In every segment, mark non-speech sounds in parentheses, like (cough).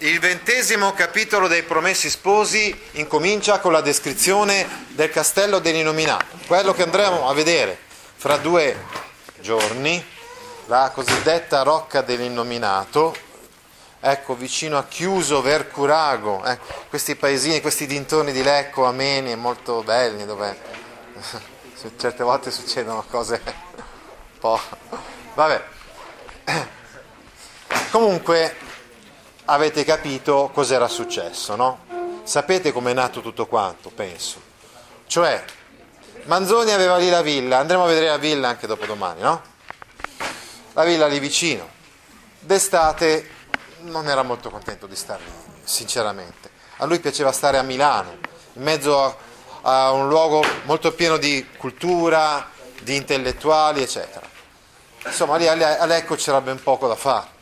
Il ventesimo capitolo dei Promessi Sposi incomincia con la descrizione del castello dell'Inominato, quello che andremo a vedere fra due giorni, la cosiddetta Rocca dell'Innominato, ecco vicino a Chiuso, Vercurago, eh, questi paesini, questi dintorni di Lecco, Ameni, molto belli, dove (laughs) certe volte succedono cose un po'... Vabbè. (coughs) Comunque avete capito cos'era successo, no? Sapete com'è nato tutto quanto, penso. Cioè, Manzoni aveva lì la villa, andremo a vedere la villa anche dopodomani, no? La villa lì vicino. D'estate non era molto contento di stare lì, sinceramente. A lui piaceva stare a Milano, in mezzo a, a un luogo molto pieno di cultura, di intellettuali, eccetera. Insomma, lì a Lecco c'era ben poco da fare.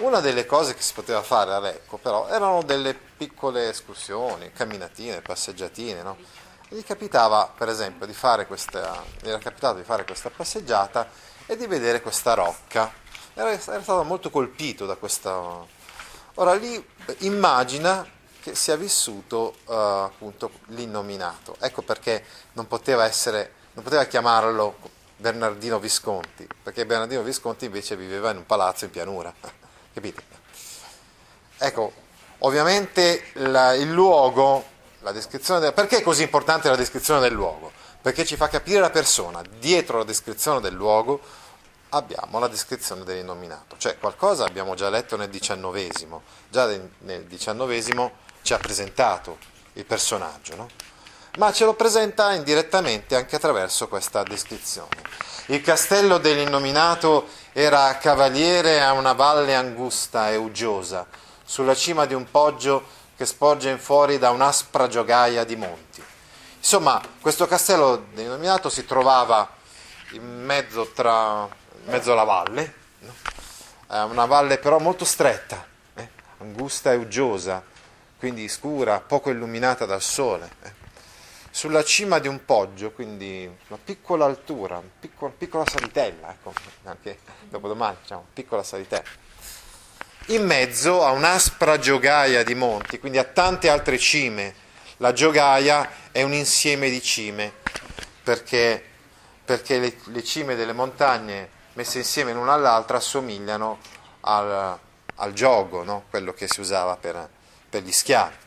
Una delle cose che si poteva fare a Lecco, però, erano delle piccole escursioni, camminatine, passeggiatine, no? gli capitava, per esempio, di fare questa, gli era capitato di fare questa passeggiata e di vedere questa rocca. Era, era stato molto colpito da questa... Ora lì immagina che sia vissuto uh, appunto l'innominato. Ecco perché non poteva essere, non poteva chiamarlo Bernardino Visconti, perché Bernardino Visconti invece viveva in un palazzo in pianura. Capite? Ecco, ovviamente la, il luogo, la descrizione del, perché è così importante la descrizione del luogo? Perché ci fa capire la persona. Dietro la descrizione del luogo abbiamo la descrizione dell'innominato, cioè qualcosa abbiamo già letto nel diciannovesimo, già nel diciannovesimo ci ha presentato il personaggio, no? Ma ce lo presenta indirettamente anche attraverso questa descrizione. Il castello dell'innominato era cavaliere a una valle angusta e uggiosa, sulla cima di un poggio che sporge in fuori da un'aspra giogaia di monti. Insomma, questo castello denominato si trovava in mezzo, tra, in mezzo alla valle, no? eh, una valle però molto stretta, eh? angusta e uggiosa, quindi scura, poco illuminata dal sole. Eh? Sulla cima di un poggio, quindi una piccola altura, una piccola, piccola salitella, ecco, anche dopodomani diciamo, piccola salitella, in mezzo a un'aspra giogaia di monti, quindi a tante altre cime. La giogaia è un insieme di cime, perché, perché le, le, cime delle montagne messe insieme l'una all'altra assomigliano al, al giogo, no? quello che si usava per, per gli schiavi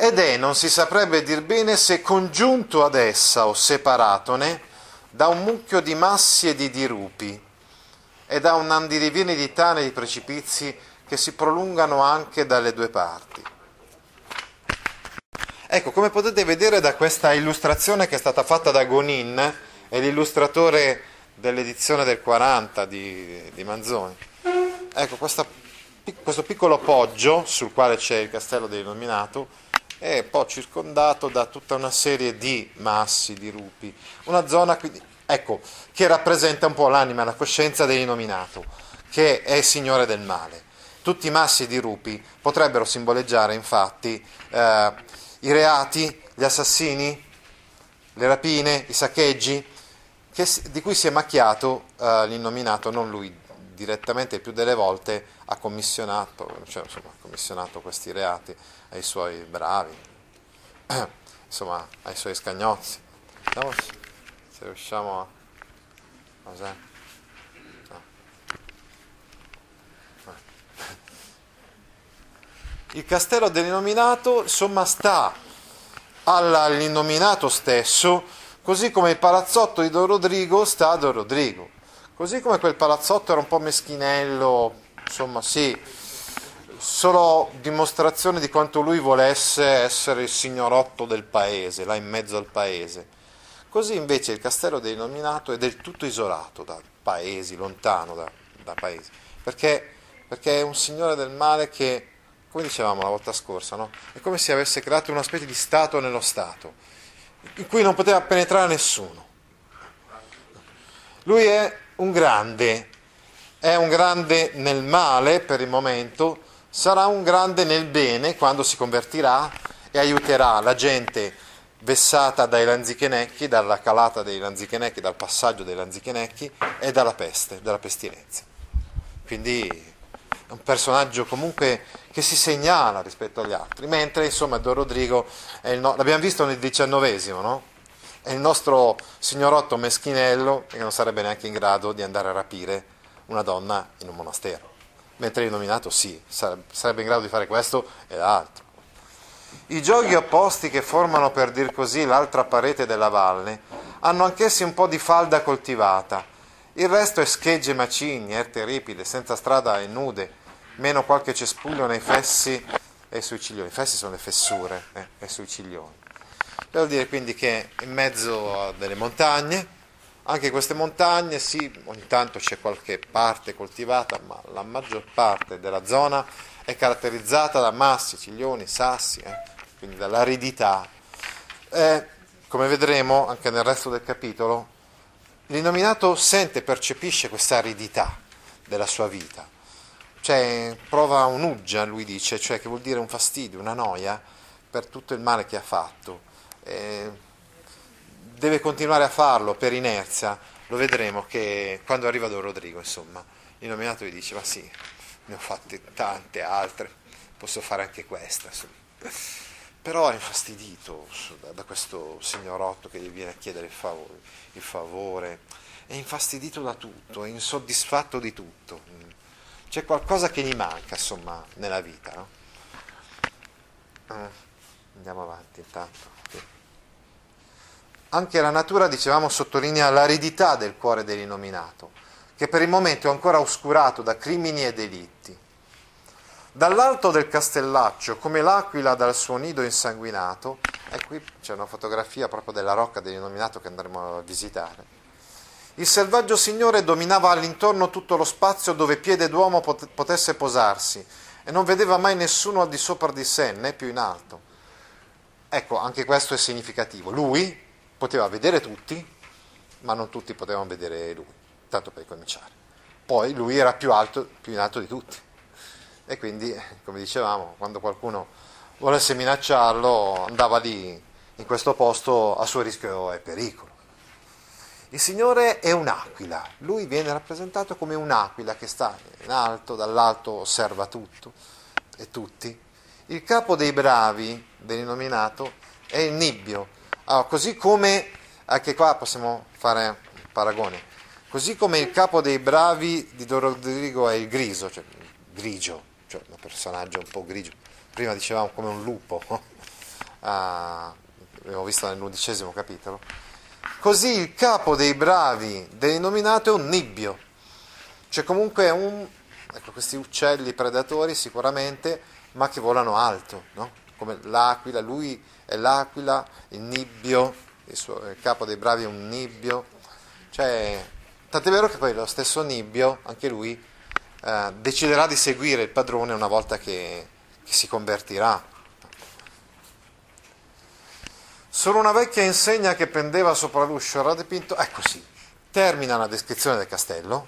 ed è, non si saprebbe dir bene se congiunto ad essa o separatone, da un mucchio di massi e di dirupi e da un andirivieni di tane e di precipizi che si prolungano anche dalle due parti. Ecco, come potete vedere da questa illustrazione che è stata fatta da Gonin, è l'illustratore dell'edizione del 40 di, di Manzoni, ecco questa, questo piccolo poggio sul quale c'è il castello dell'illuminato, è poi circondato da tutta una serie di massi, di rupi, una zona quindi, ecco, che rappresenta un po' l'anima, la coscienza dell'inominato, che è signore del male. Tutti i massi di rupi potrebbero simboleggiare infatti eh, i reati, gli assassini, le rapine, i saccheggi, che, di cui si è macchiato eh, l'innominato, non lui direttamente più delle volte ha commissionato, cioè, insomma, ha commissionato questi reati ai suoi bravi, (clears throat) insomma, ai suoi scagnozzi. Vediamo se riusciamo a... Cos'è? No. Il castello dell'innominato, insomma, sta all'innominato stesso, così come il palazzotto di Don Rodrigo sta a Don Rodrigo. Così come quel palazzotto era un po' meschinello, insomma, sì, solo dimostrazione di quanto lui volesse essere il signorotto del paese, là in mezzo al paese. Così invece il castello denominato è del tutto isolato da paesi, lontano da, da paesi, perché, perché è un signore del male che, come dicevamo la volta scorsa, no? è come se avesse creato una specie di Stato nello Stato, in cui non poteva penetrare nessuno. Lui è un grande, è un grande nel male per il momento, sarà un grande nel bene quando si convertirà e aiuterà la gente vessata dai lanzichenecchi, dalla calata dei lanzichenecchi, dal passaggio dei lanzichenecchi e dalla peste, dalla pestilenza. Quindi è un personaggio comunque che si segnala rispetto agli altri, mentre insomma Don Rodrigo, no, l'abbiamo visto nel diciannovesimo, no? è il nostro signorotto meschinello che non sarebbe neanche in grado di andare a rapire una donna in un monastero, mentre il nominato sì, sarebbe in grado di fare questo e l'altro. I giochi opposti che formano, per dir così, l'altra parete della valle hanno anch'essi un po' di falda coltivata. Il resto è schegge macigni, erte ripide, senza strada e nude, meno qualche cespuglio nei fessi e sui ciglioni. I fessi sono le fessure eh, e sui ciglioni. Devo dire quindi che in mezzo a delle montagne, anche queste montagne, sì, ogni tanto c'è qualche parte coltivata, ma la maggior parte della zona è caratterizzata da massi, ciglioni, sassi, eh, quindi dall'aridità. E, come vedremo anche nel resto del capitolo, l'inominato sente e percepisce questa aridità della sua vita, cioè prova un'uggia, lui dice, cioè che vuol dire un fastidio, una noia per tutto il male che ha fatto. E deve continuare a farlo per inerzia, lo vedremo che quando arriva Don Rodrigo, insomma, l'inominato gli dice, ma sì, ne ho fatte tante altre, posso fare anche questa. Però è infastidito da, da questo signorotto che gli viene a chiedere il favore, il favore, è infastidito da tutto, è insoddisfatto di tutto. C'è qualcosa che gli manca, insomma, nella vita. No? Eh, andiamo avanti intanto. Anche la natura, dicevamo, sottolinea l'aridità del cuore dell'inominato che per il momento è ancora oscurato da crimini e delitti. Dall'alto del castellaccio, come l'aquila dal suo nido insanguinato, e qui c'è una fotografia proprio della rocca dell'inominato che andremo a visitare, il selvaggio signore dominava all'intorno tutto lo spazio dove piede d'uomo potesse posarsi e non vedeva mai nessuno al di sopra di sé, né più in alto. Ecco, anche questo è significativo. Lui poteva vedere tutti, ma non tutti potevano vedere lui tanto per cominciare. Poi lui era più alto, più in alto di tutti. E quindi, come dicevamo, quando qualcuno volesse minacciarlo, andava lì, in questo posto, a suo rischio e pericolo. Il Signore è un'aquila, lui viene rappresentato come un'aquila che sta in alto, dall'alto osserva tutto e tutti. Il capo dei bravi, dell'inominato, è il nibbio, allora, così come, anche qua possiamo fare un paragone, Così come il capo dei bravi di Don Rodrigo è il griso, cioè grigio, cioè un personaggio un po' grigio. Prima dicevamo come un lupo, (laughs) ah, abbiamo visto nell'undicesimo capitolo. Così il capo dei bravi dell'inominato è un nibbio, cioè comunque un, ecco, questi uccelli predatori sicuramente, ma che volano alto, no? Come l'aquila, lui è l'aquila, il nibbio, il, suo, il capo dei bravi è un nibbio, cioè Tant'è vero che poi lo stesso Nibbio, anche lui, eh, deciderà di seguire il padrone una volta che, che si convertirà. Solo una vecchia insegna che pendeva sopra l'uscio era dipinto. Ecco sì, termina la descrizione del castello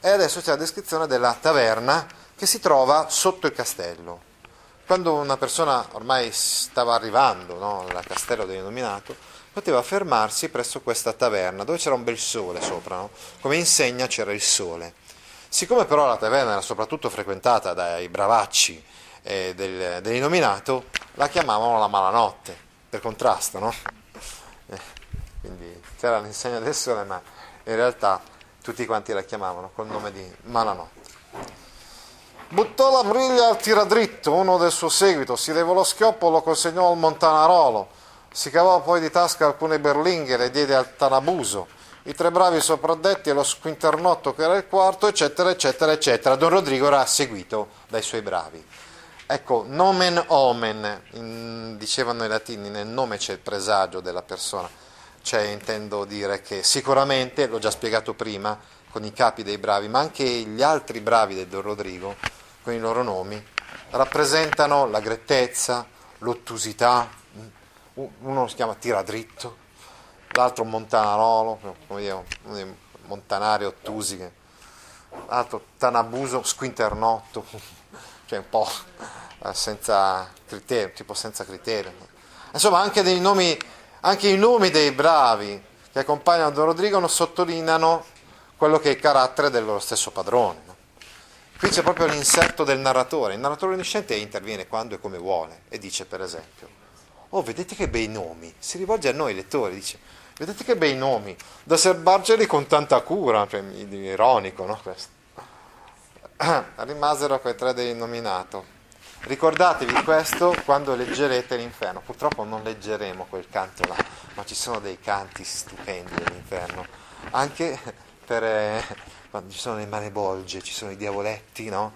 e adesso c'è la descrizione della taverna che si trova sotto il castello. Quando una persona ormai stava arrivando no, al castello dell'illuminato, poteva fermarsi presso questa taverna dove c'era un bel sole sopra, no? come insegna c'era il sole. Siccome però la taverna era soprattutto frequentata dai bravacci eh, del, dell'inominato, la chiamavano la malanotte, per contrasto, no? Eh, quindi c'era l'insegna del sole, ma in realtà tutti quanti la chiamavano col nome di malanotte. Buttò la briglia al tiradritto, uno del suo seguito, si levò lo schioppo, lo consegnò al montanarolo, si cavò poi di tasca alcune berlinghe, le diede al tanabuso, i tre bravi sopradetti e lo squinternotto che era il quarto, eccetera, eccetera, eccetera. Don Rodrigo era seguito dai suoi bravi. Ecco, nomen omen, in, dicevano i latini, nel nome c'è il presagio della persona, cioè intendo dire che sicuramente, l'ho già spiegato prima, con i capi dei bravi, ma anche gli altri bravi del Don Rodrigo, con i loro nomi, rappresentano la grettezza, l'ottusità, uno si chiama Tiradritto, l'altro Montanarolo, come dire, uno dei montanari ottusi, l'altro Tanabuso, Squinternotto, (laughs) cioè un po' senza criterio, tipo senza criterio. Insomma, anche, nomi, anche i nomi dei bravi che accompagnano Don Rodrigo sottolineano quello che è il carattere del loro stesso padrone. Qui c'è proprio l'inserto del narratore, il narratore onnisciente interviene quando e come vuole e dice per esempio, oh vedete che bei nomi, si rivolge a noi lettori, dice, vedete che bei nomi, da serbarceli con tanta cura, cioè, ironico no questo. (clears throat) Rimasero quei tre dell'innominato, Ricordatevi questo quando leggerete l'inferno. Purtroppo non leggeremo quel canto là, ma ci sono dei canti stupendi all'inferno. Anche (laughs) per eh, quando ci sono le manebolge, ci sono i diavoletti no?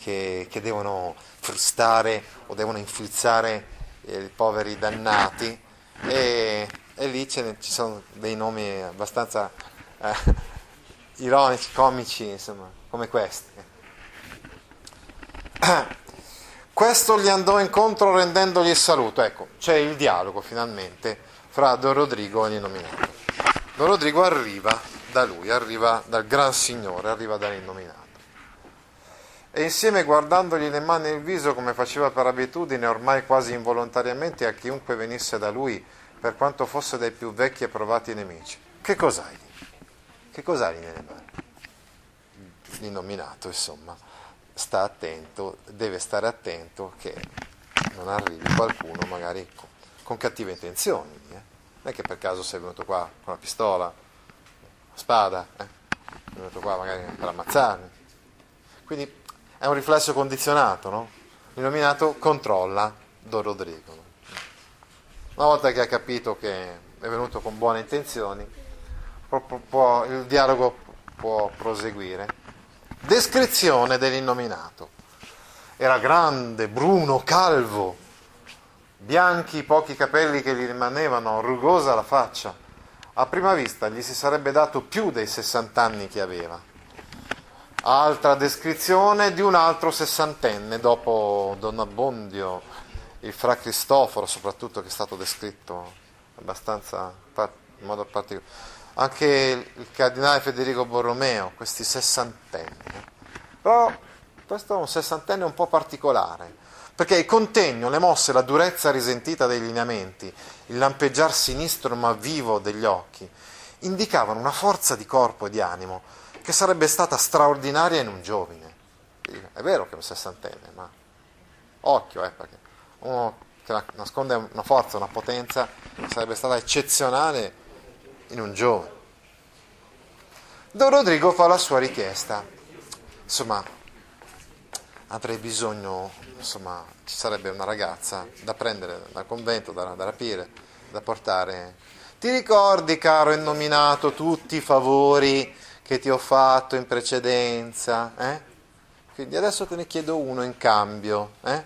che, che, devono frustare o devono infilzare eh, i poveri dannati. E, e lì ci sono dei nomi abbastanza eh, ironici, comici, insomma, come questi. Questo gli andò incontro rendendogli il saluto. Ecco, c'è il dialogo finalmente fra Don Rodrigo e l'innominato. Don Rodrigo arriva da lui, arriva dal gran signore, arriva dall'innominato. E insieme guardandogli le mani e il viso come faceva per abitudine, ormai quasi involontariamente, a chiunque venisse da lui, per quanto fosse dai più vecchi e provati nemici. Che cos'hai? Che cos'hai nelle mani? L'innominato, insomma sta attento, deve stare attento che non arrivi qualcuno magari con, con cattive intenzioni. Eh? Non è che per caso sei venuto qua con la pistola, la spada, eh? sei venuto qua magari per ammazzarmi. Quindi è un riflesso condizionato, no? L'illuminato controlla Don Rodrigo. Una volta che ha capito che è venuto con buone intenzioni, può, può, il dialogo può proseguire Descrizione dell'innominato. Era grande, bruno, calvo, bianchi i pochi capelli che gli rimanevano, rugosa la faccia. A prima vista gli si sarebbe dato più dei 60 anni che aveva. Altra descrizione di un altro sessantenne, dopo Don Abbondio, il fra Cristoforo soprattutto, che è stato descritto abbastanza in modo particolare anche il cardinale Federico Borromeo, questi sessantenni. Però questo è un sessantenne un po' particolare, perché il contegno, le mosse, la durezza risentita dei lineamenti, il lampeggiar sinistro ma vivo degli occhi, indicavano una forza di corpo e di animo che sarebbe stata straordinaria in un giovane. È vero che è un sessantenne, ma occhio, eh, perché uno che nasconde una forza, una potenza, sarebbe stata eccezionale in un giorno. Don Rodrigo fa la sua richiesta. Insomma, avrei bisogno, insomma, ci sarebbe una ragazza da prendere dal convento, da, da rapire, da portare. Ti ricordi, caro innominato, tutti i favori che ti ho fatto in precedenza? Eh? Quindi adesso te ne chiedo uno in cambio. Eh?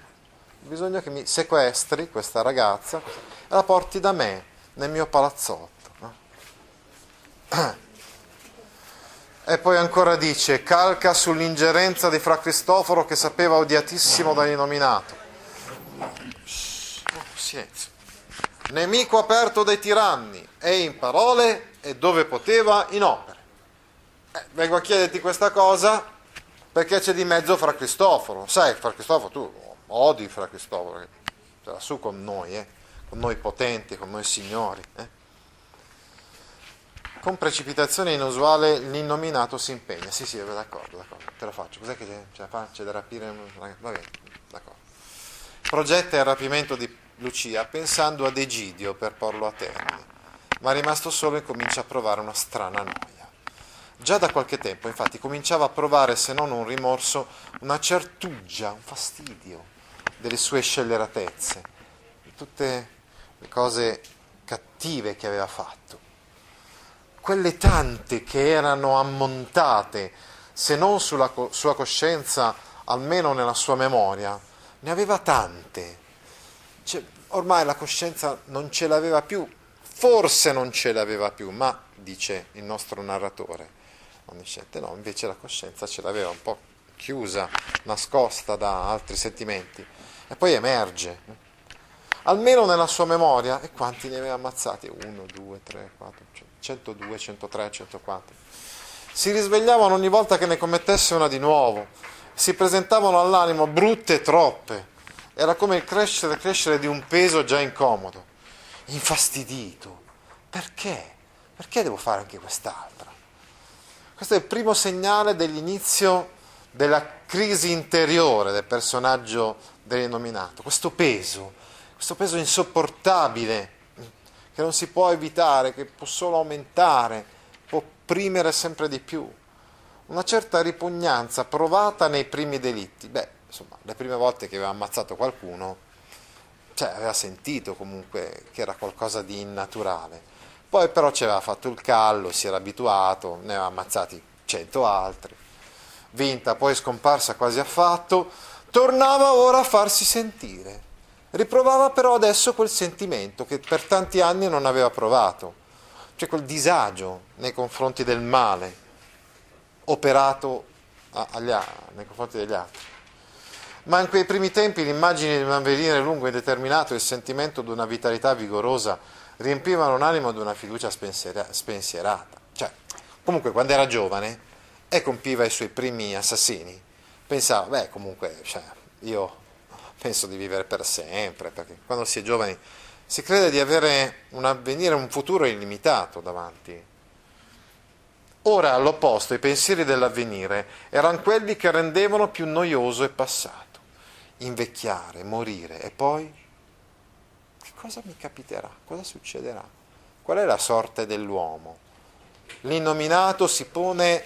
Bisogna che mi sequestri questa ragazza e la porti da me nel mio palazzotto. (clears throat) E poi ancora dice, calca sull'ingerenza di Fra Cristoforo che sapeva odiatissimo dall'inominato. Oh, silenzio. Nemico aperto dai tiranni, e in parole e dove poteva in opere. Eh, vengo a chiederti questa cosa perché c'è di mezzo Fra Cristoforo. Sai, Fra Cristoforo, tu odi Fra Cristoforo, l'ha su con noi, eh? con noi potenti, con noi signori. Eh? Con precipitazione inusuale l'innominato si impegna. Sì, sì, d'accordo, d'accordo, te lo faccio. Cos'è che c'è, c'è, da rapire? Va bene, d'accordo. Progetta il rapimento di Lucia pensando ad Egidio per porlo a termine, ma rimasto solo e comincia a provare una strana noia. Già da qualche tempo, infatti, cominciava a provare, se non un rimorso, una certuggia, un fastidio delle sue scelleratezze, di tutte le cose cattive che aveva fatto quelle tante che erano ammontate, se non sulla sua coscienza, almeno nella sua memoria, ne aveva tante. Cioè, ormai la coscienza non ce l'aveva più, forse non ce l'aveva più, ma, dice il nostro narratore, onnisciente, no, invece la coscienza ce l'aveva un po' chiusa, nascosta da altri sentimenti e poi emerge almeno nella sua memoria, e quanti ne aveva ammazzati? 1, 2, 3, 4, 102, 103, 104. Si risvegliavano ogni volta che ne commettesse una di nuovo, si presentavano all'animo brutte troppe, era come il crescere crescere di un peso già incomodo, infastidito. Perché? Perché devo fare anche quest'altra? Questo è il primo segnale dell'inizio della crisi interiore del personaggio dell'innominato, questo peso, questo peso insopportabile che non si può evitare, che può solo aumentare, può opprimere sempre di più. Una certa ripugnanza provata nei primi delitti. Beh, insomma, le prime volte che aveva ammazzato qualcuno, cioè aveva sentito comunque che era qualcosa di innaturale. Poi però ci aveva fatto il callo, si era abituato, ne aveva ammazzati cento altri. Vinta, poi scomparsa quasi affatto, tornava ora a farsi sentire Riprovava però adesso quel sentimento che per tanti anni non aveva provato, cioè quel disagio nei confronti del male operato agli, nei confronti degli altri. Ma in quei primi tempi l'immagine di un avvenire lungo e indeterminato e il sentimento di una vitalità vigorosa riempivano l'animo di una fiducia spensierata. Cioè, comunque quando era giovane e compiva i suoi primi assassini, pensava, beh comunque, cioè, io penso di vivere per sempre, perché quando si è giovani si crede di avere un avvenire, un futuro illimitato davanti. Ora, all'opposto, i pensieri dell'avvenire erano quelli che rendevano più noioso e passato. Invecchiare, morire e poi che cosa mi capiterà? Cosa succederà? Qual è la sorte dell'uomo? L'innominato si pone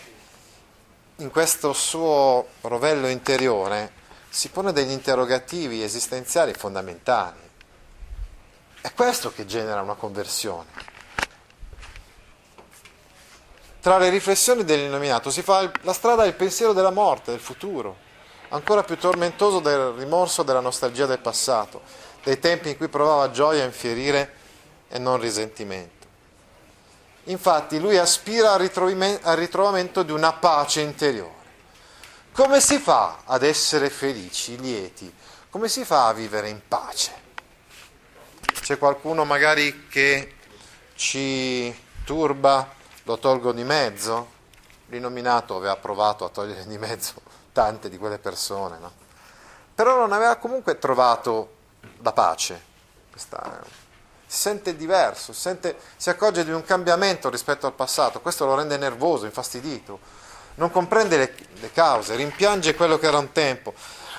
in questo suo rovello interiore si pone degli interrogativi esistenziali fondamentali. È questo che genera una conversione. Tra le riflessioni dell'illuminato si fa la strada del pensiero della morte, del futuro, ancora più tormentoso del rimorso della nostalgia del passato, dei tempi in cui provava gioia a infierire e non risentimento. Infatti lui aspira al ritrovamento di una pace interiore come si fa ad essere felici, lieti? Come si fa a vivere in pace? C'è qualcuno magari che ci turba, lo tolgo di mezzo? L'inominato aveva provato a togliere di mezzo tante di quelle persone, no? Però non aveva comunque trovato la pace. Questa, si sente diverso, sente, si accorge di un cambiamento rispetto al passato, questo lo rende nervoso, infastidito non comprende le, le cause, rimpiange quello che era un tempo.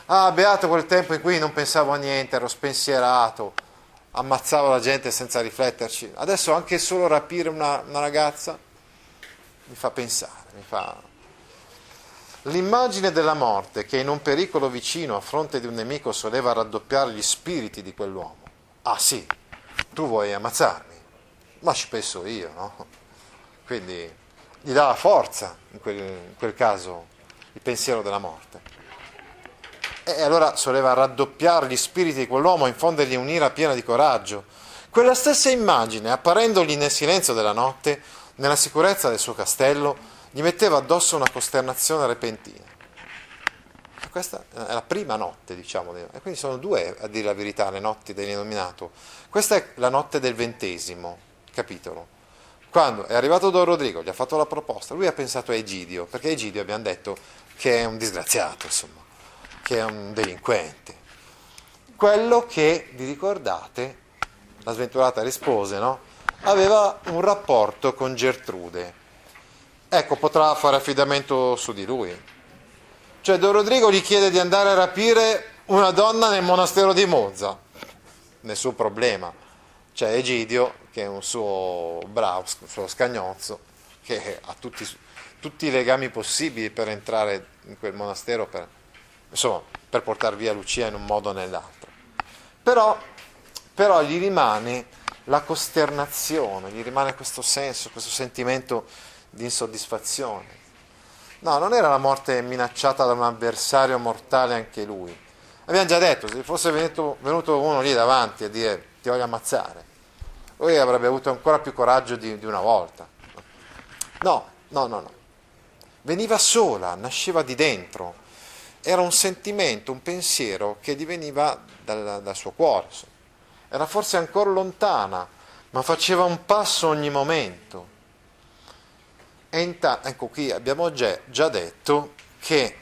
Ah, beato quel tempo in cui non pensavo a niente, ero spensierato, ammazzavo la gente senza rifletterci. Adesso anche solo rapire una, una ragazza mi fa pensare, mi fa... L'immagine della morte che in un pericolo vicino a fronte di un nemico soleva raddoppiare gli spiriti di quell'uomo. Ah sì, tu vuoi ammazzarmi, ma ci penso io, no? Quindi gli dava forza, in quel, in quel caso, il pensiero della morte. E allora soleva raddoppiare gli spiriti di quell'uomo, infondergli un'ira piena di coraggio. Quella stessa immagine, apparendogli nel silenzio della notte, nella sicurezza del suo castello, gli metteva addosso una costernazione repentina. Questa è la prima notte, diciamo, e quindi sono due, a dire la verità, le notti dell'illuminato. Questa è la notte del ventesimo capitolo. Quando è arrivato Don Rodrigo, gli ha fatto la proposta, lui ha pensato a Egidio, perché Egidio abbiamo detto che è un disgraziato, insomma, che è un delinquente. Quello che, vi ricordate, la sventurata rispose, no? Aveva un rapporto con Gertrude. Ecco, potrà fare affidamento su di lui. Cioè Don Rodrigo gli chiede di andare a rapire una donna nel monastero di Monza. Nessun problema. Cioè Egidio che è un suo bravo, un suo scagnozzo, che ha tutti, tutti, i legami possibili per entrare in quel monastero, per, insomma, per portare via Lucia in un modo o nell'altro. Però, però gli rimane la costernazione, gli rimane questo senso, questo sentimento di insoddisfazione. No, non era la morte minacciata da un avversario mortale anche lui. Abbiamo già detto, se fosse venuto, venuto uno lì davanti a dire ti voglio ammazzare, lui avrebbe avuto ancora più coraggio di, di una volta. No, no, no, no. veniva sola, nasceva di dentro, era un sentimento, un pensiero che diveniva dal, dal suo cuore. Era forse ancora lontana, ma faceva un passo ogni momento. E intanto, ecco qui abbiamo già, già detto che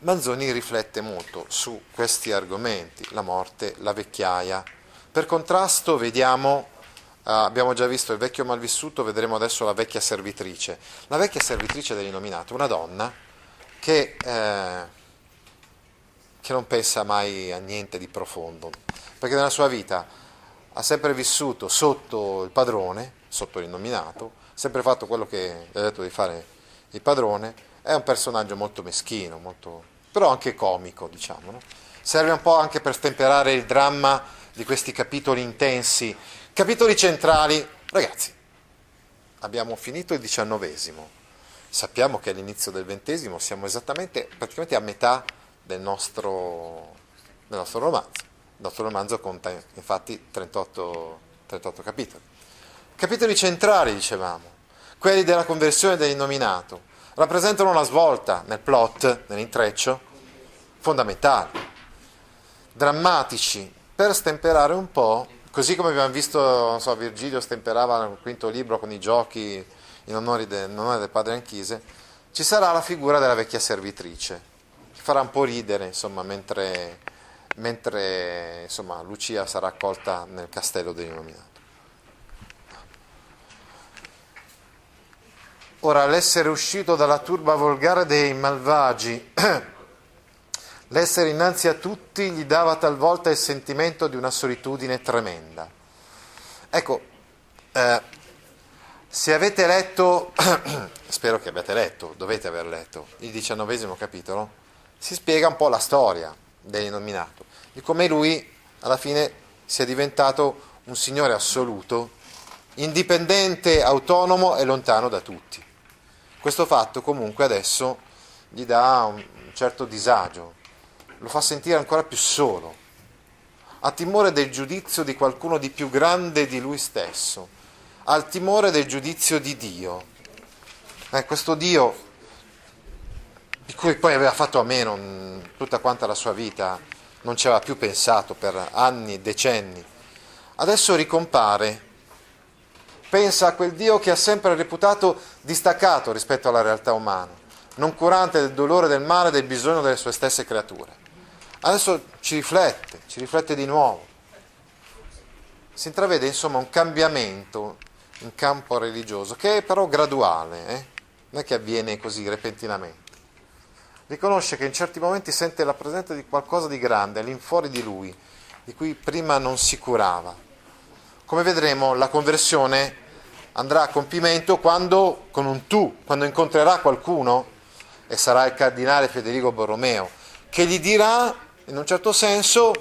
Manzoni riflette molto su questi argomenti, la morte, la vecchiaia. Per contrasto vediamo, eh, abbiamo già visto il vecchio malvissuto, vedremo adesso la vecchia servitrice. La vecchia servitrice dell'innominato, una donna che, eh, che non pensa mai a niente di profondo, perché nella sua vita ha sempre vissuto sotto il padrone, sotto l'innominato, sempre fatto quello che gli ha detto di fare il padrone, è un personaggio molto meschino, molto, però anche comico, diciamo. No? Serve un po' anche per stemperare il dramma di questi capitoli intensi, capitoli centrali. Ragazzi, abbiamo finito il diciannovesimo, sappiamo che all'inizio del ventesimo siamo esattamente, praticamente a metà del nostro, del nostro romanzo. Il nostro romanzo conta infatti 38, 38 capitoli. Capitoli centrali, dicevamo, quelli della conversione dell'innominato, rappresentano una svolta nel plot, nell'intreccio, fondamentali, drammatici, per stemperare un po', così come abbiamo visto, so, Virgilio stemperava nel quinto libro con i giochi in onore, de, in onore del padre Anchise, ci sarà la figura della vecchia servitrice, che farà un po' ridere, insomma, mentre, mentre insomma, Lucia sarà accolta nel castello dell'illuminato. Ora, l'essere uscito dalla turba volgare dei malvagi, (clears throat) l'essere innanzi a tutti gli dava talvolta il sentimento di una solitudine tremenda. Ecco, eh, se avete letto, (clears throat) spero che abbiate letto, dovete aver letto, il diciannovesimo capitolo, si spiega un po' la storia dell'innominato, di come lui alla fine sia diventato un signore assoluto, indipendente, autonomo e lontano da tutti. Questo fatto comunque adesso gli dà un certo disagio, lo fa sentire ancora più solo, ha timore del giudizio di qualcuno di più grande di lui stesso, ha il timore del giudizio di Dio. Eh, questo Dio di cui poi aveva fatto a meno tutta quanta la sua vita, non ci aveva più pensato per anni e decenni, adesso ricompare Pensa a quel Dio che ha sempre reputato distaccato rispetto alla realtà umana, non curante del dolore, del male, del bisogno delle sue stesse creature. Adesso ci riflette, ci riflette di nuovo. Si intravede insomma un cambiamento in campo religioso che è però graduale, eh? non è che avviene così repentinamente. Riconosce che in certi momenti sente la presenza di qualcosa di grande all'infuori di lui, di cui prima non si curava come vedremo, la conversione andrà a compimento quando, con un tu, quando incontrerà qualcuno, e sarà il cardinale Federico Borromeo, che gli dirà, in un certo senso,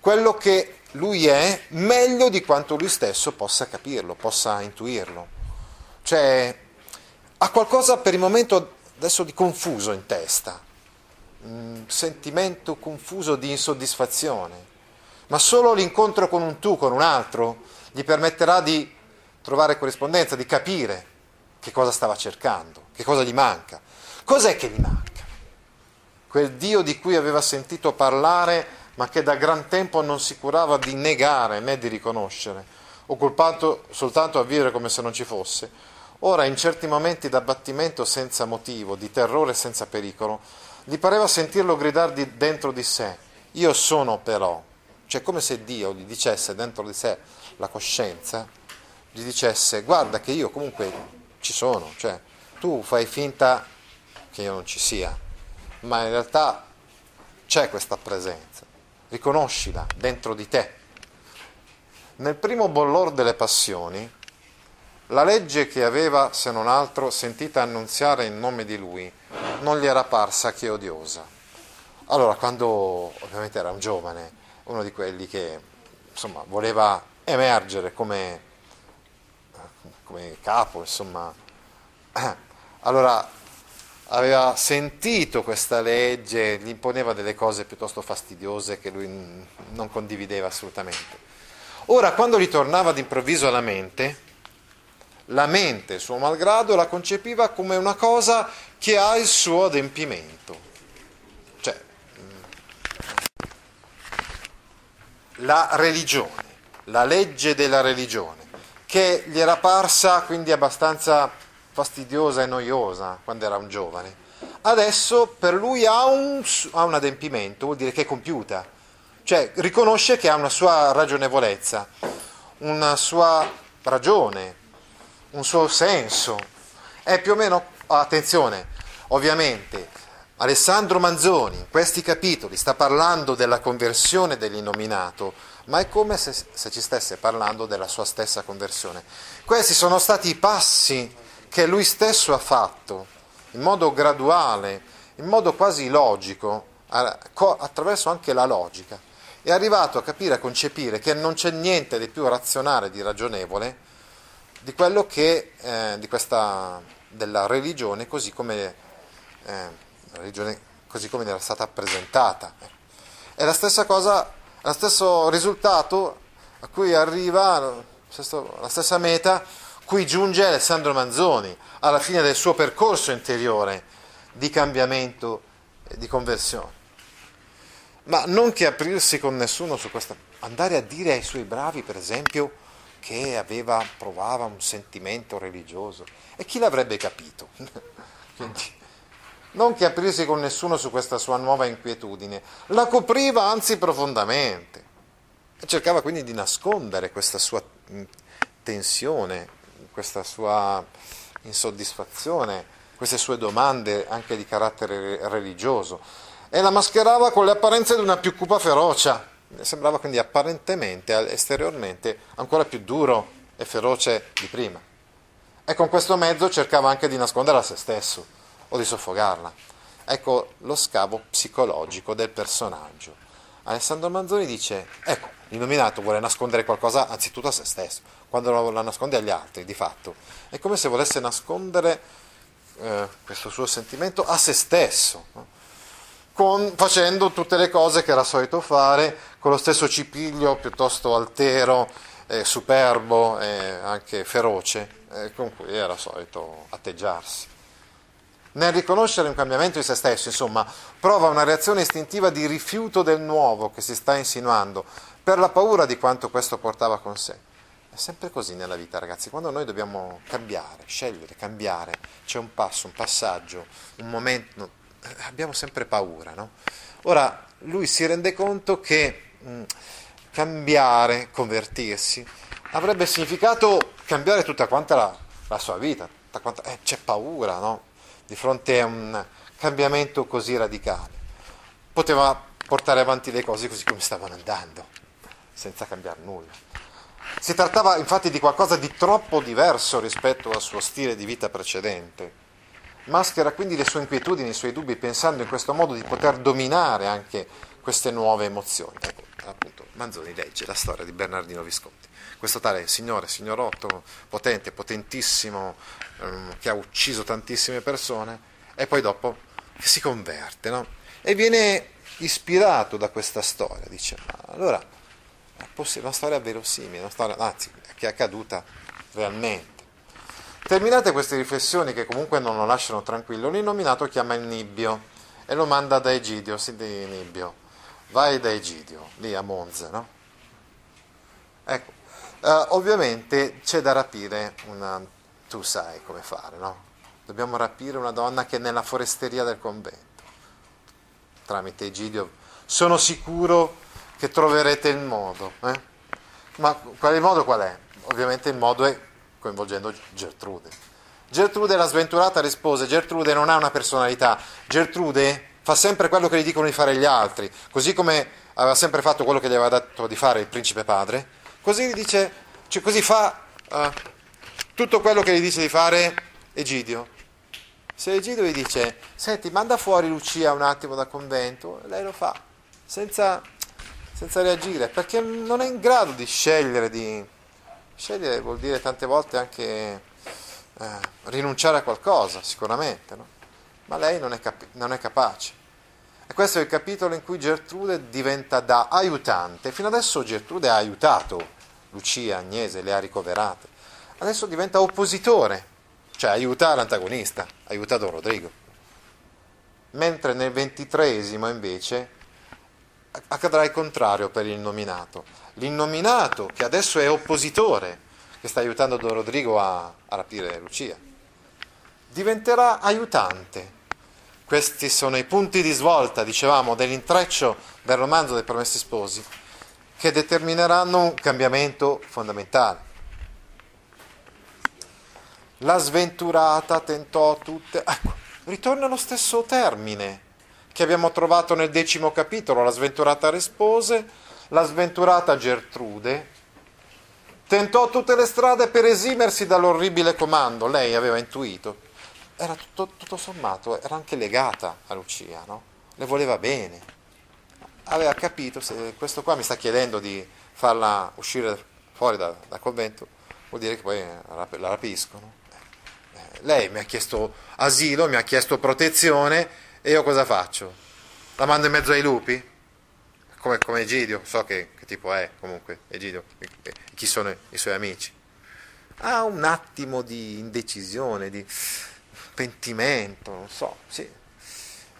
quello che lui è meglio di quanto lui stesso possa capirlo, possa intuirlo. Cioè, ha qualcosa per il momento adesso di confuso in testa, un sentimento confuso di insoddisfazione ma solo l'incontro con un tu, con un altro, gli permetterà di trovare corrispondenza, di capire che cosa stava cercando, che cosa gli manca. Cos'è che gli manca? Quel Dio di cui aveva sentito parlare, ma che da gran tempo non si curava di negare né di riconoscere, occupato soltanto a vivere come se non ci fosse. Ora, in certi momenti d'abbattimento senza motivo, di terrore senza pericolo, gli pareva sentirlo gridare di dentro di sé, io sono però, cioè come se Dio gli dicesse dentro di sé la coscienza, gli dicesse guarda che io comunque ci sono, cioè tu fai finta che io non ci sia, ma in realtà c'è questa presenza, riconoscila dentro di te. Nel primo bollor delle passioni, la legge che aveva, se non altro, sentita annunziare in nome di lui, non gli era parsa che odiosa. Allora, quando ovviamente era un giovane, uno di quelli che insomma, voleva emergere come, come capo, insomma. (clears throat) Allora aveva sentito questa legge, gli imponeva delle cose piuttosto fastidiose che lui non condivideva assolutamente. Ora, quando gli tornava d'improvviso alla mente, la mente, suo malgrado, la concepiva come una cosa che ha il suo adempimento. Cioè, mm, la religione, la legge della religione, che gli era parsa quindi abbastanza fastidiosa e noiosa quando era un giovane, adesso per lui ha un, ha un adempimento, vuol dire che è compiuta, cioè riconosce che ha una sua ragionevolezza, una sua ragione, un suo senso. È più o meno, attenzione, ovviamente Alessandro Manzoni in questi capitoli sta parlando della conversione dell'innominato, ma è come se, se, ci stesse parlando della sua stessa conversione. Questi sono stati i passi che lui stesso ha fatto in modo graduale, in modo quasi logico, attraverso anche la logica. È arrivato a capire, a concepire che non c'è niente di più razionale, di ragionevole, di quello che, eh, di questa, della religione così come, eh, religione così come era stata presentata. È la stessa cosa, lo stesso risultato a cui arriva, la stessa meta, cui giunge Alessandro Manzoni alla fine del suo percorso interiore di cambiamento e di conversione. Ma non che aprirsi con nessuno su questo, andare a dire ai suoi bravi, per esempio, che aveva, provava un sentimento religioso. E chi l'avrebbe capito? (laughs) Quindi, non che aprirsi con nessuno su questa sua nuova inquietudine, la copriva anzi profondamente. Cercava quindi di nascondere questa sua tensione, questa sua insoddisfazione, queste sue domande anche di carattere religioso. E la mascherava con le apparenze di una più cupa ferocia sembrava quindi apparentemente, esteriormente, ancora più duro e feroce di prima. E con questo mezzo cercava anche di nascondere a se stesso o di soffocarla. Ecco lo scavo psicologico del personaggio. Alessandro Manzoni dice, ecco, l'illuminato vuole nascondere qualcosa anzitutto a se stesso, quando la nasconde agli altri, di fatto. È come se volesse nascondere eh, questo suo sentimento a se stesso. No? con, facendo tutte le cose che era solito fare, con lo stesso cipiglio piuttosto altero, eh, superbo e anche feroce, eh, con cui era solito atteggiarsi. Nel riconoscere un cambiamento di se stesso, insomma, prova una reazione istintiva di rifiuto del nuovo che si sta insinuando, per la paura di quanto questo portava con sé. È sempre così nella vita, ragazzi, quando noi dobbiamo cambiare, scegliere, cambiare, c'è un passo, un passaggio, un momento, abbiamo sempre paura. No? Ora, lui si rende conto che mh, cambiare, convertirsi, avrebbe significato cambiare tutta quanta la, la sua vita, quanta, eh, c'è paura no? Di fronte a un cambiamento così radicale. Poteva portare avanti le cose così come stavano andando, senza cambiare nulla. Si trattava infatti di qualcosa di troppo diverso rispetto al suo stile di vita precedente Maschera quindi le sue inquietudini, i suoi dubbi, pensando in questo modo di poter dominare anche queste nuove emozioni. Ecco, appunto, Manzoni legge la storia di Bernardino Visconti, questo tale signore, signorotto, potente, potentissimo, ehm, che ha ucciso tantissime persone, e poi dopo si converte, no? E viene ispirato da questa storia, dice, ma allora è una storia verosimile, una storia, anzi, che è accaduta realmente. Terminate queste riflessioni che comunque non lo lasciano tranquillo, l'innominato chiama il Nibbio e lo manda da Egidio, sì di Nibbio, vai da Egidio, lì a Monza, no? Ecco, uh, ovviamente c'è da rapire una, tu sai come fare, no? Dobbiamo rapire una donna che è nella foresteria del convento, tramite Egidio. Sono sicuro che troverete il modo, eh? Ma qual è il modo qual è? Ovviamente il modo è coinvolgendo Gertrude. Gertrude, la sventurata, rispose, Gertrude non ha una personalità, Gertrude fa sempre quello che gli dicono di fare gli altri, così come aveva sempre fatto quello che gli aveva detto di fare il principe padre, così dice, cioè così fa uh, tutto quello che gli dice di fare Egidio. Se Egidio gli dice, senti, manda fuori Lucia un attimo dal convento, lei lo fa, senza, senza reagire, perché non è in grado di scegliere di Scegliere vuol dire tante volte anche eh, rinunciare a qualcosa, sicuramente, no? ma lei non è, capi- non è capace. E questo è il capitolo in cui Gertrude diventa da aiutante. Fino adesso Gertrude ha aiutato Lucia, Agnese, le ha ricoverate. adesso diventa oppositore, cioè aiuta l'antagonista, aiuta Don Rodrigo. Mentre nel ventitresimo invece accadrà il contrario per il nominato. L'innominato, che adesso è oppositore, che sta aiutando Don Rodrigo a, a rapire Lucia, diventerà aiutante. Questi sono i punti di svolta, dicevamo, dell'intreccio del romanzo dei Promessi Sposi, che determineranno un cambiamento fondamentale. La sventurata tentò tutte. Ecco, ritorna allo stesso termine che abbiamo trovato nel decimo capitolo. La sventurata rispose, la sventurata Gertrude tentò tutte le strade per esimersi dall'orribile comando. Lei aveva intuito. Era tutto, tutto sommato, era anche legata a Lucia, no? Le voleva bene. Aveva capito, se questo qua mi sta chiedendo di farla uscire fuori da, dal convento, vuol dire che poi la rapiscono lei mi ha chiesto asilo, mi ha chiesto protezione e io cosa faccio? La mando in mezzo ai lupi? Come, come Egidio, so che, che, tipo è comunque Egidio, chi sono i suoi amici. Ha un attimo di indecisione, di pentimento, non so, sì.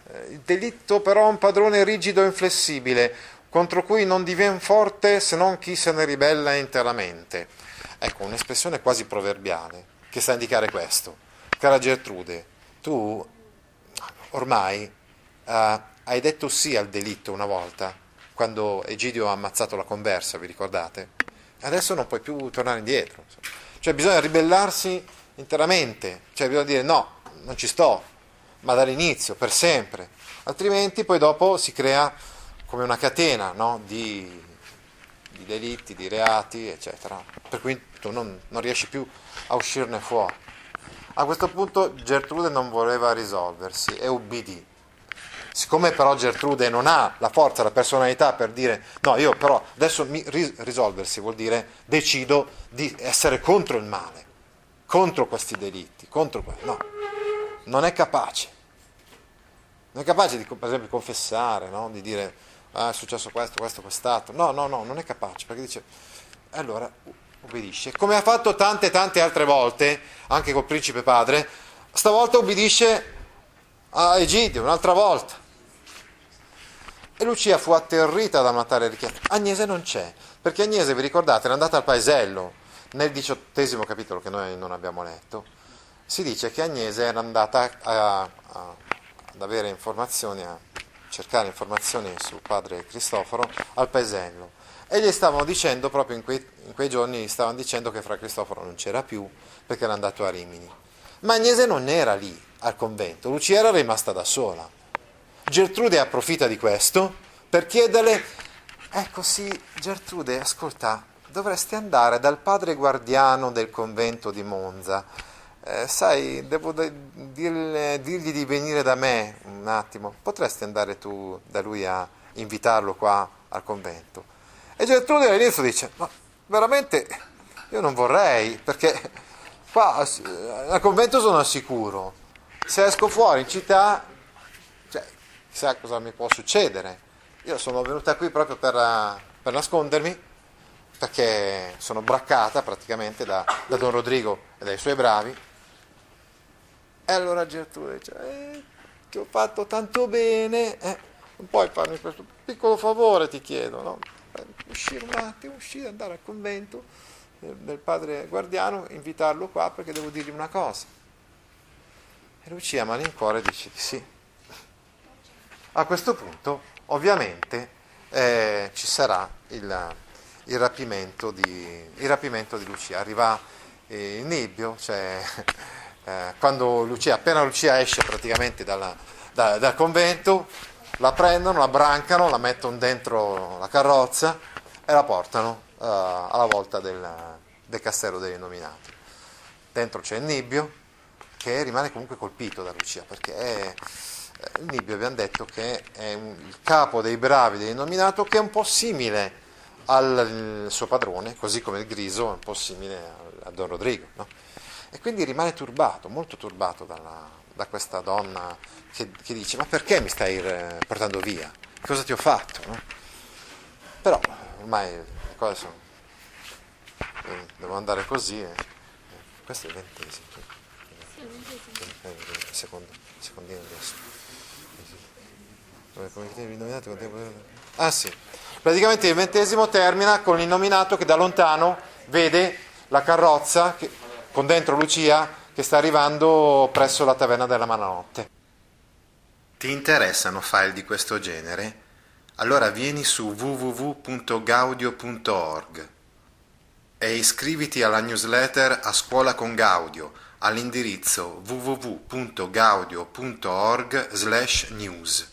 Eh, il delitto però è un padrone rigido e inflessibile, contro cui non diviene forte se non chi se ne ribella interamente. Ecco, un'espressione quasi proverbiale che sta a indicare questo cara Gertrude, tu ormai uh, hai detto sì al delitto una volta, quando Egidio ha ammazzato la conversa, vi ricordate? Adesso non puoi più tornare indietro. Cioè bisogna ribellarsi interamente, cioè bisogna dire no, non ci sto, ma dall'inizio, per sempre. Altrimenti poi dopo si crea come una catena no? di, di, delitti, di reati, eccetera, per cui tu non, non riesci più a uscirne fuori. A questo punto Gertrude non voleva risolversi e ubbidì. Siccome però Gertrude non ha la forza, la personalità per dire no, io però adesso mi risolversi vuol dire decido di essere contro il male, contro questi delitti, contro quello. No, non è capace. Non è capace di, per esempio, confessare, no? di dire ah, è successo questo, questo, quest'altro. No, no, no, non è capace, perché dice allora Ubbidisce. Come ha fatto tante tante altre volte, anche col principe padre, stavolta ubbidisce a Egidio, un'altra volta. E Lucia fu atterrita da una tale richiesta. Agnese non c'è, perché Agnese, vi ricordate, era andata al paesello, nel diciottesimo capitolo che noi non abbiamo letto, si dice che Agnese era andata a, a, ad avere informazioni, a cercare informazioni su padre Cristoforo al paesello e gli stavano dicendo, proprio in quei, in quei giorni, gli stavano dicendo che Fra Cristoforo non c'era più perché era andato a Rimini. Ma Agnese non era lì al convento, Lucia era rimasta da sola. Gertrude approfitta di questo per chiederle, ecco sì, Gertrude, ascolta, dovresti andare dal padre guardiano del convento di Monza. Eh, sai, devo dirle, dirgli di venire da me un attimo. Potresti andare tu da lui a invitarlo qua al convento? E Gertrude all'inizio dice, ma veramente io non vorrei, perché qua al convento sono al sicuro, se esco fuori in città, cioè, chissà cosa mi può succedere. Io sono venuta qui proprio per, per nascondermi, perché sono braccata praticamente da, da, Don Rodrigo e dai suoi bravi. E allora Gertrude dice, eh, ti ho fatto tanto bene, eh, non puoi farmi questo piccolo favore, ti chiedo, no? uscire un attimo, uscire, andare al convento del padre guardiano, invitarlo qua perché devo dirgli una cosa. E Lucia malincuore dice di sì. A questo punto, ovviamente, eh, ci sarà il, il, rapimento di, il, rapimento di, Lucia. Arriva eh, il nibbio, cioè eh, quando Lucia, appena Lucia esce praticamente dalla, da, dal convento, la prendono, la brancano, la mettono dentro la carrozza e la portano uh, alla volta del, del castello degli nominati. Dentro c'è il Nibbio che rimane comunque colpito da Lucia perché è, eh, il Nibbio abbiamo detto che è un, il capo dei bravi degli nominato che è un po' simile al suo padrone, così come il Griso è un po' simile a, a Don Rodrigo. No? E quindi rimane turbato, molto turbato dalla, da questa donna che, che, dice ma perché mi stai eh, portando via? Cosa ti ho fatto? No? Però ormai le cose sono, eh, devono andare così, eh. questo è il ventesimo. Secondo, secondino adesso. Ah sì, praticamente il ventesimo termina con l'innominato che da lontano vede la carrozza che, con dentro Lucia che sta arrivando presso la taverna della Mananotte. Ti interessano file di questo genere? Allora vieni su www.gaudio.org e iscriviti alla newsletter A Scuola con Gaudio all'indirizzo www.gaudio.org/news.